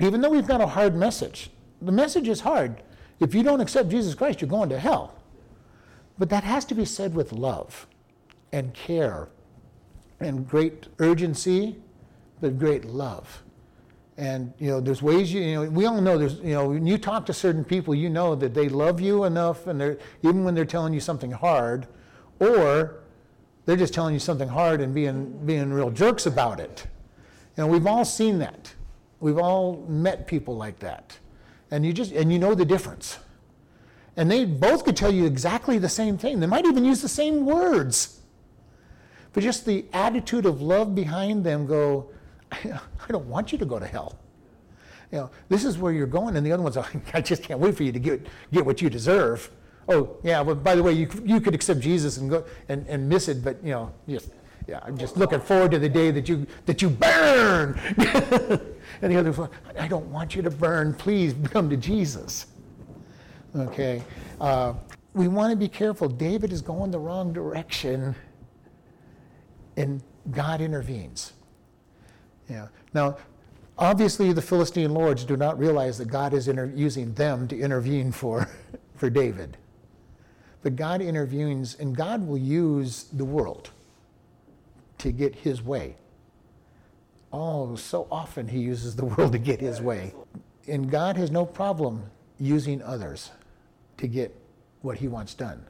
even though we've got a hard message. The message is hard. If you don't accept Jesus Christ, you're going to hell. But that has to be said with love and care and great urgency, but great love. And you know, there's ways you, you know, we all know there's, you know, when you talk to certain people, you know that they love you enough, and they're even when they're telling you something hard, or they're just telling you something hard and being being real jerks about it. Know, we've all seen that. We've all met people like that, and you just and you know the difference. And they both could tell you exactly the same thing. They might even use the same words. But just the attitude of love behind them go, I don't want you to go to hell. You know, this is where you're going, and the other one's like, I just can't wait for you to get, get what you deserve. Oh, yeah, well, by the way, you, you could accept Jesus and go and, and miss it, but you know, just yeah, I'm just looking forward to the day that you that you burn. and the other one, I don't want you to burn. Please come to Jesus. Okay, uh, we want to be careful. David is going the wrong direction, and God intervenes. Yeah. Now, obviously, the Philistine lords do not realize that God is inter- using them to intervene for, for David. But God intervenes, and God will use the world to get his way. Oh, so often he uses the world to get his way. And God has no problem using others to get what he wants done.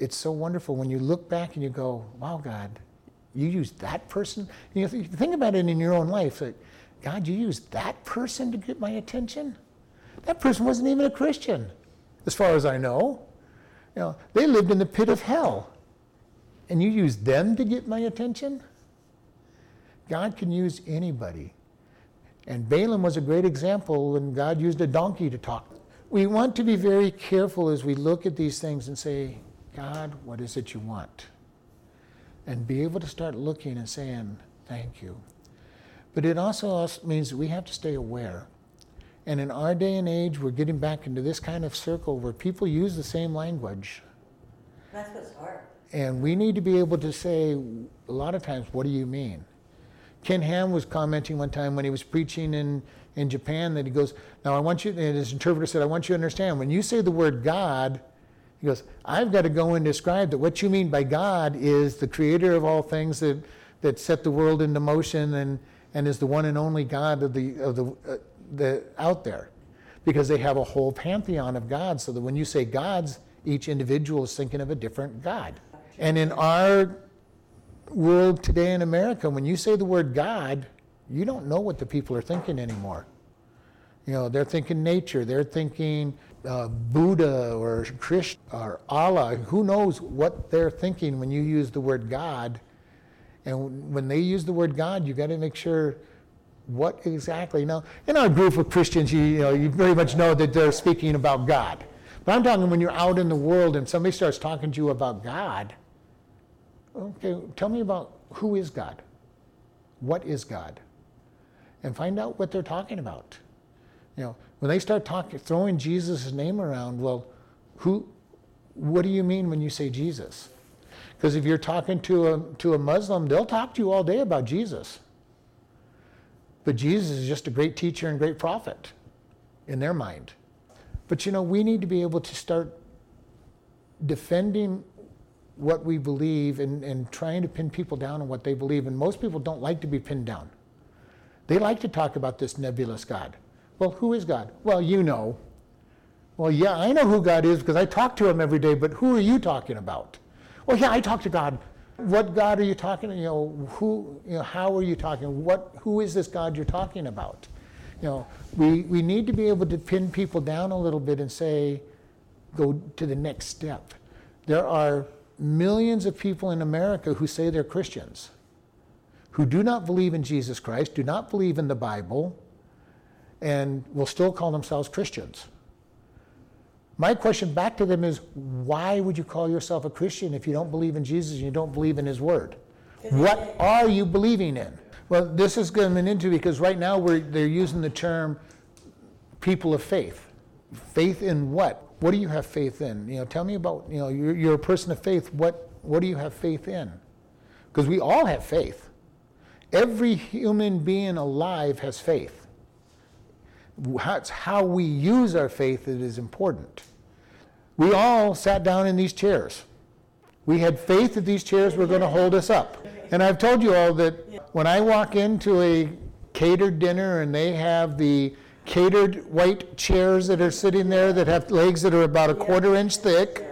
It's so wonderful when you look back and you go, wow, God, you used that person? You think about it in your own life. Like, God, you used that person to get my attention? That person wasn't even a Christian, as far as I know. You know, they lived in the pit of hell. And you use them to get my attention? God can use anybody. And Balaam was a great example when God used a donkey to talk. We want to be very careful as we look at these things and say, God, what is it you want? And be able to start looking and saying, thank you. But it also means that we have to stay aware. And in our day and age, we're getting back into this kind of circle where people use the same language. That's what's hard. And we need to be able to say, a lot of times, what do you mean? Ken Ham was commenting one time when he was preaching in, in Japan that he goes, Now I want you, and his interpreter said, I want you to understand, when you say the word God, he goes, I've got to go and describe that what you mean by God is the creator of all things that, that set the world into motion and, and is the one and only God of the, of the, uh, the out there. Because they have a whole pantheon of gods, so that when you say gods, each individual is thinking of a different God. And in our world today in America, when you say the word God, you don't know what the people are thinking anymore. You know, they're thinking nature, they're thinking uh, Buddha or Krishna or Allah. Who knows what they're thinking when you use the word God? And when they use the word God, you've got to make sure what exactly. Now, in our group of Christians, you, you know, you very much know that they're speaking about God. But I'm talking when you're out in the world and somebody starts talking to you about God. Okay, tell me about who is God? What is God? And find out what they're talking about. You know, when they start talking, throwing Jesus' name around, well, who, what do you mean when you say Jesus? Because if you're talking to a, to a Muslim, they'll talk to you all day about Jesus. But Jesus is just a great teacher and great prophet in their mind. But you know, we need to be able to start defending what we believe and, and trying to pin people down on what they believe. And most people don't like to be pinned down. They like to talk about this nebulous God. Well, who is God? Well, you know. Well, yeah, I know who God is because I talk to him every day, but who are you talking about? Well, yeah, I talk to God. What God are you talking? to? You know, who? You know, how are you talking? What? Who is this God you're talking about? You know, we we need to be able to pin people down a little bit and say, go to the next step. There are millions of people in America who say they're Christians, who do not believe in Jesus Christ, do not believe in the Bible, and will still call themselves Christians. My question back to them is why would you call yourself a Christian if you don't believe in Jesus and you don't believe in His Word? What are you believing in? Well, this is coming into because right now they're using the term people of faith. Faith in what? What do you have faith in? You know, tell me about, you know, you're, you're a person of faith. What, what do you have faith in? Because we all have faith. Every human being alive has faith. It's how we use our faith that is important. We all sat down in these chairs. We had faith that these chairs were going to hold us up. And I've told you all that when I walk into a catered dinner and they have the catered white chairs that are sitting there that have legs that are about a quarter inch thick,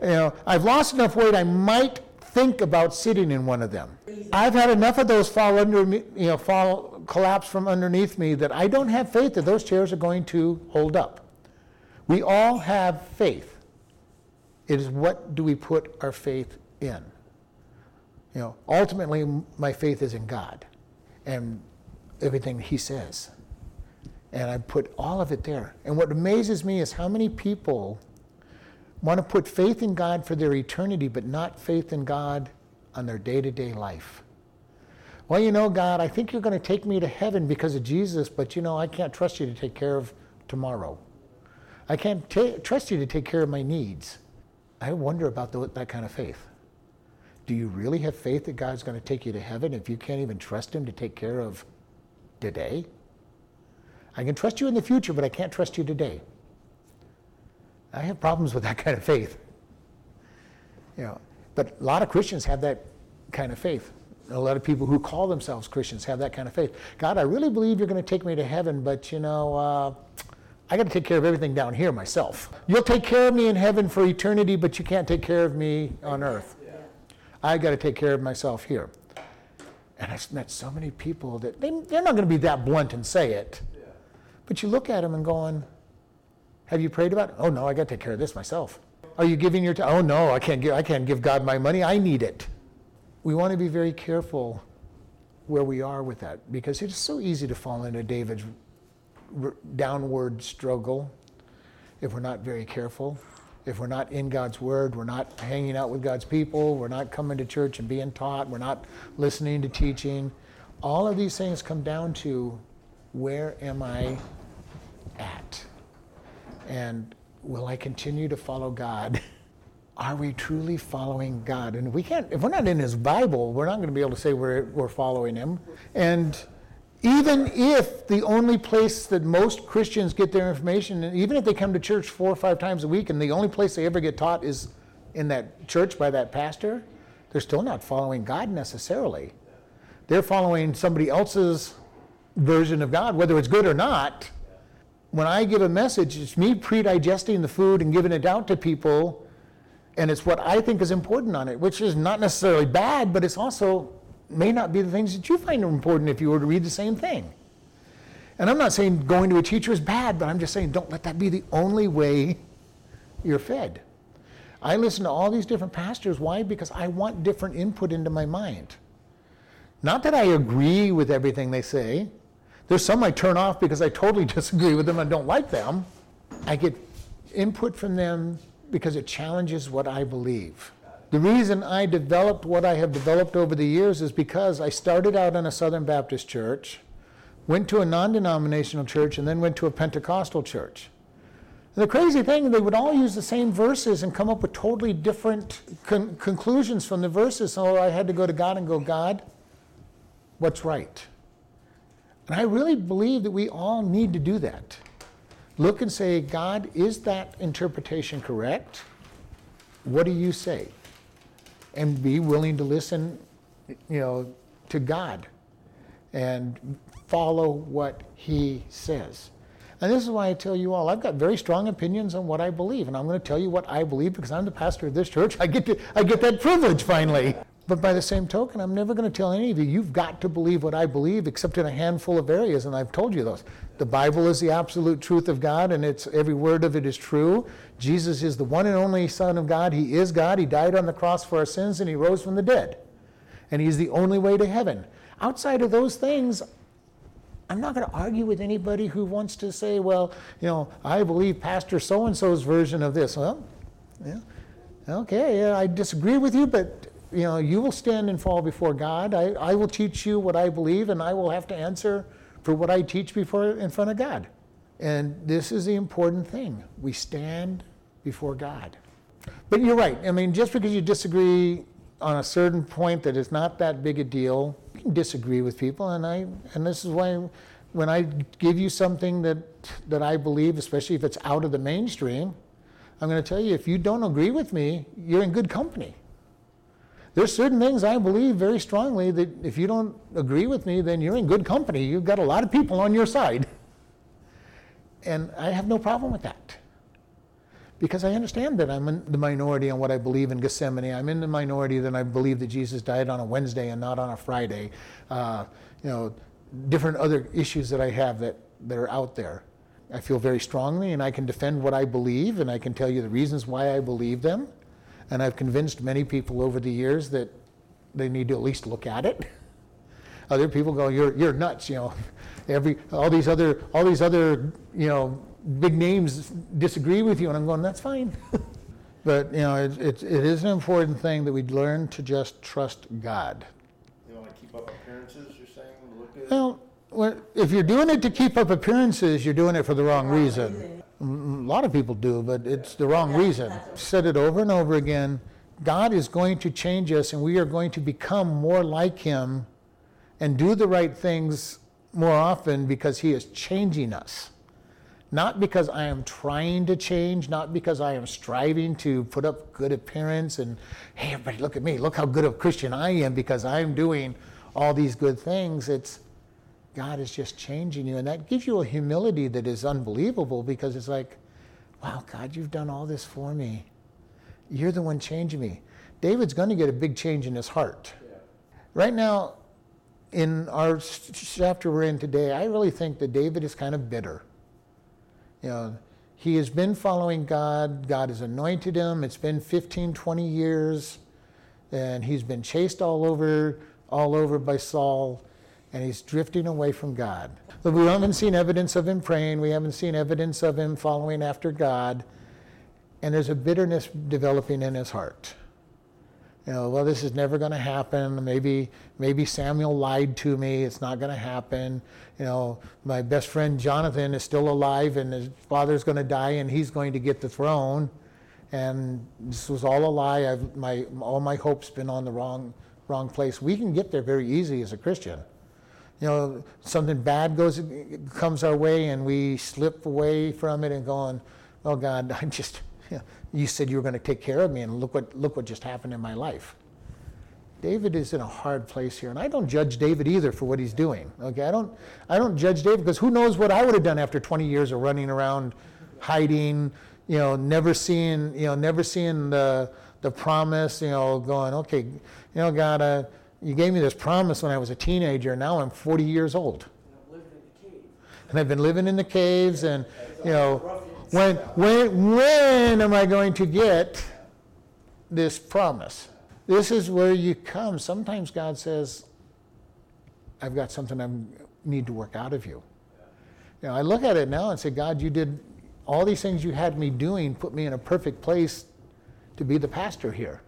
you know, I've lost enough weight I might think about sitting in one of them. I've had enough of those fall under me, you know, fall collapse from underneath me that I don't have faith that those chairs are going to hold up. We all have faith. It is what do we put our faith in? You know, ultimately, my faith is in God and everything He says. And I put all of it there. And what amazes me is how many people want to put faith in God for their eternity, but not faith in God on their day to day life. Well, you know, God, I think you're going to take me to heaven because of Jesus, but you know, I can't trust you to take care of tomorrow. I can't trust you to take care of my needs. I wonder about the, that kind of faith. Do you really have faith that God's going to take you to heaven if you can't even trust Him to take care of today? I can trust you in the future, but I can't trust you today. I have problems with that kind of faith. You know, but a lot of Christians have that kind of faith. A lot of people who call themselves Christians have that kind of faith. God, I really believe you're going to take me to heaven, but you know, uh, I got to take care of everything down here myself. You'll take care of me in heaven for eternity, but you can't take care of me on earth. Yeah. I got to take care of myself here. And I've met so many people that they, they're not going to be that blunt and say it. But you look at them and going, have you prayed about it? Oh no, I got to take care of this myself. Are you giving your time? Oh no, I can't give, I can't give God my money. I need it. We want to be very careful where we are with that because it is so easy to fall into David's downward struggle if we're not very careful. If we're not in God's Word, we're not hanging out with God's people, we're not coming to church and being taught, we're not listening to teaching. All of these things come down to where am I at? And will I continue to follow God? Are we truly following God? And we can't, if we're not in His Bible, we're not going to be able to say we're, we're following Him. And even if the only place that most Christians get their information, and even if they come to church four or five times a week and the only place they ever get taught is in that church by that pastor, they're still not following God necessarily. They're following somebody else's version of God, whether it's good or not. When I give a message, it's me pre-digesting the food and giving it out to people, and it's what I think is important on it, which is not necessarily bad, but it's also may not be the things that you find important if you were to read the same thing. And I'm not saying going to a teacher is bad, but I'm just saying don't let that be the only way you're fed. I listen to all these different pastors. Why? Because I want different input into my mind. Not that I agree with everything they say. There's some I turn off because I totally disagree with them and don't like them. I get input from them because it challenges what I believe. The reason I developed what I have developed over the years is because I started out in a Southern Baptist church, went to a non denominational church, and then went to a Pentecostal church. And the crazy thing, they would all use the same verses and come up with totally different con- conclusions from the verses. So I had to go to God and go, God, what's right? And I really believe that we all need to do that. Look and say, God, is that interpretation correct? What do you say? And be willing to listen, you know, to God and follow what He says. And this is why I tell you all, I've got very strong opinions on what I believe, and I'm going to tell you what I believe because I'm the pastor of this church. I get to, I get that privilege finally. But by the same token, I'm never going to tell any of you, you've got to believe what I believe, except in a handful of areas, and I've told you those. The Bible is the absolute truth of God, and it's every word of it is true. Jesus is the one and only Son of God. He is God. He died on the cross for our sins, and he rose from the dead. And he's the only way to heaven. Outside of those things, I'm not going to argue with anybody who wants to say, well, you know, I believe Pastor so and so's version of this. Well, yeah, okay, yeah, I disagree with you, but you know, you will stand and fall before God. I, I will teach you what I believe, and I will have to answer for what I teach before in front of God. And this is the important thing. We stand before God. But you're right. I mean, just because you disagree on a certain point that is not that big a deal, you can disagree with people. And I and this is why when I give you something that that I believe, especially if it's out of the mainstream, I'm going to tell you if you don't agree with me, you're in good company. There's certain things I believe very strongly that if you don't agree with me, then you're in good company. You've got a lot of people on your side. And I have no problem with that. Because I understand that I'm in the minority on what I believe in Gethsemane. I'm in the minority that I believe that Jesus died on a Wednesday and not on a Friday. Uh, you know, different other issues that I have that, that are out there. I feel very strongly and I can defend what I believe and I can tell you the reasons why I believe them. And I've convinced many people over the years that they need to at least look at it. Other people go, "You're you're nuts," you know. Every all these other all these other you know big names disagree with you, and I'm going, "That's fine." but you know, it, it, it is an important thing that we learn to just trust God. You wanna keep up appearances, you're saying, look at? Well, well, if you're doing it to keep up appearances, you're doing it for the wrong reason. A lot of people do, but it's the wrong reason. Said it over and over again. God is going to change us, and we are going to become more like Him and do the right things more often because He is changing us. Not because I am trying to change, not because I am striving to put up good appearance and, hey, everybody, look at me, look how good of a Christian I am because I'm doing all these good things. It's God is just changing you. And that gives you a humility that is unbelievable because it's like, wow, God, you've done all this for me. You're the one changing me. David's going to get a big change in his heart. Right now, in our chapter we're in today, I really think that David is kind of bitter. You know, he has been following God, God has anointed him. It's been 15, 20 years, and he's been chased all over, all over by Saul and he's drifting away from God. We haven't seen evidence of him praying, we haven't seen evidence of him following after God, and there's a bitterness developing in his heart. You know, well, this is never going to happen. Maybe, maybe Samuel lied to me. It's not going to happen. You know, my best friend Jonathan is still alive, and his father's going to die, and he's going to get the throne. And this was all a lie. I've, my, all my hopes been on the wrong, wrong place. We can get there very easy as a Christian. You know, something bad goes comes our way and we slip away from it and going, "Oh God, I just you, know, you said you were going to take care of me, and look what look what just happened in my life." David is in a hard place here, and I don't judge David either for what he's doing. Okay, I don't I don't judge David because who knows what I would have done after 20 years of running around, hiding, you know, never seeing, you know, never seeing the the promise, you know, going, okay, you know, God, uh, you gave me this promise when I was a teenager. Now I'm 40 years old, and I've been living in the caves, and you know, when when when am I going to get this promise? This is where you come. Sometimes God says, I've got something I need to work out of you. You know, I look at it now and say, God, you did all these things you had me doing, put me in a perfect place to be the pastor here.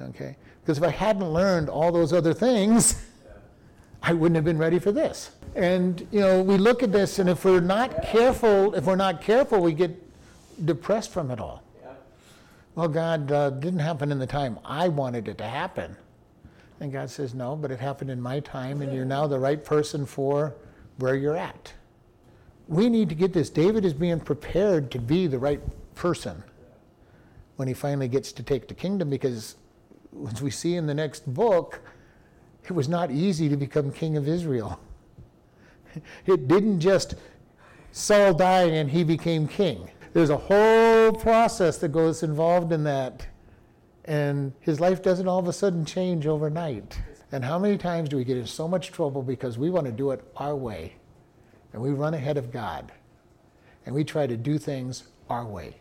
Okay? Because if I hadn't learned all those other things, I wouldn't have been ready for this. And you know, we look at this, and if we're not careful, if we're not careful, we get depressed from it all. Well, God uh, didn't happen in the time I wanted it to happen. And God says, No, but it happened in my time, and you're now the right person for where you're at. We need to get this. David is being prepared to be the right person when he finally gets to take the kingdom because, as we see in the next book, it was not easy to become king of Israel. It didn't just Saul died and he became king. There's a whole process that goes involved in that. And his life doesn't all of a sudden change overnight. And how many times do we get in so much trouble because we want to do it our way? And we run ahead of God. And we try to do things our way.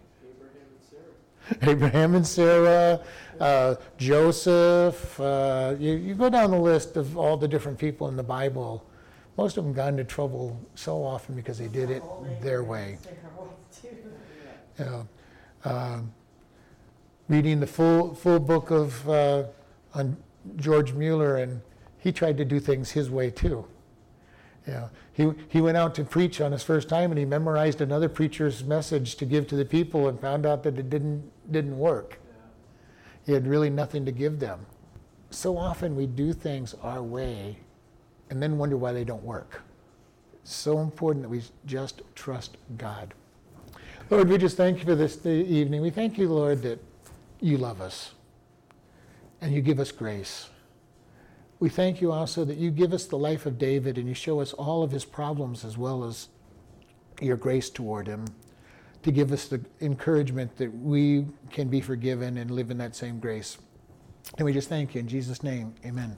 Abraham and Sarah. Abraham and Sarah, uh, Joseph. Uh, you, you go down the list of all the different people in the Bible. Most of them got into trouble so often because they did it their way. You know, um, reading the full full book of uh, on George Mueller, and he tried to do things his way too. You know, he he went out to preach on his first time, and he memorized another preacher's message to give to the people, and found out that it didn't didn't work. He had really nothing to give them. So often we do things our way, and then wonder why they don't work. It's So important that we just trust God. Lord, we just thank you for this evening. We thank you, Lord, that you love us and you give us grace. We thank you also that you give us the life of David and you show us all of his problems as well as your grace toward him to give us the encouragement that we can be forgiven and live in that same grace. And we just thank you in Jesus' name. Amen.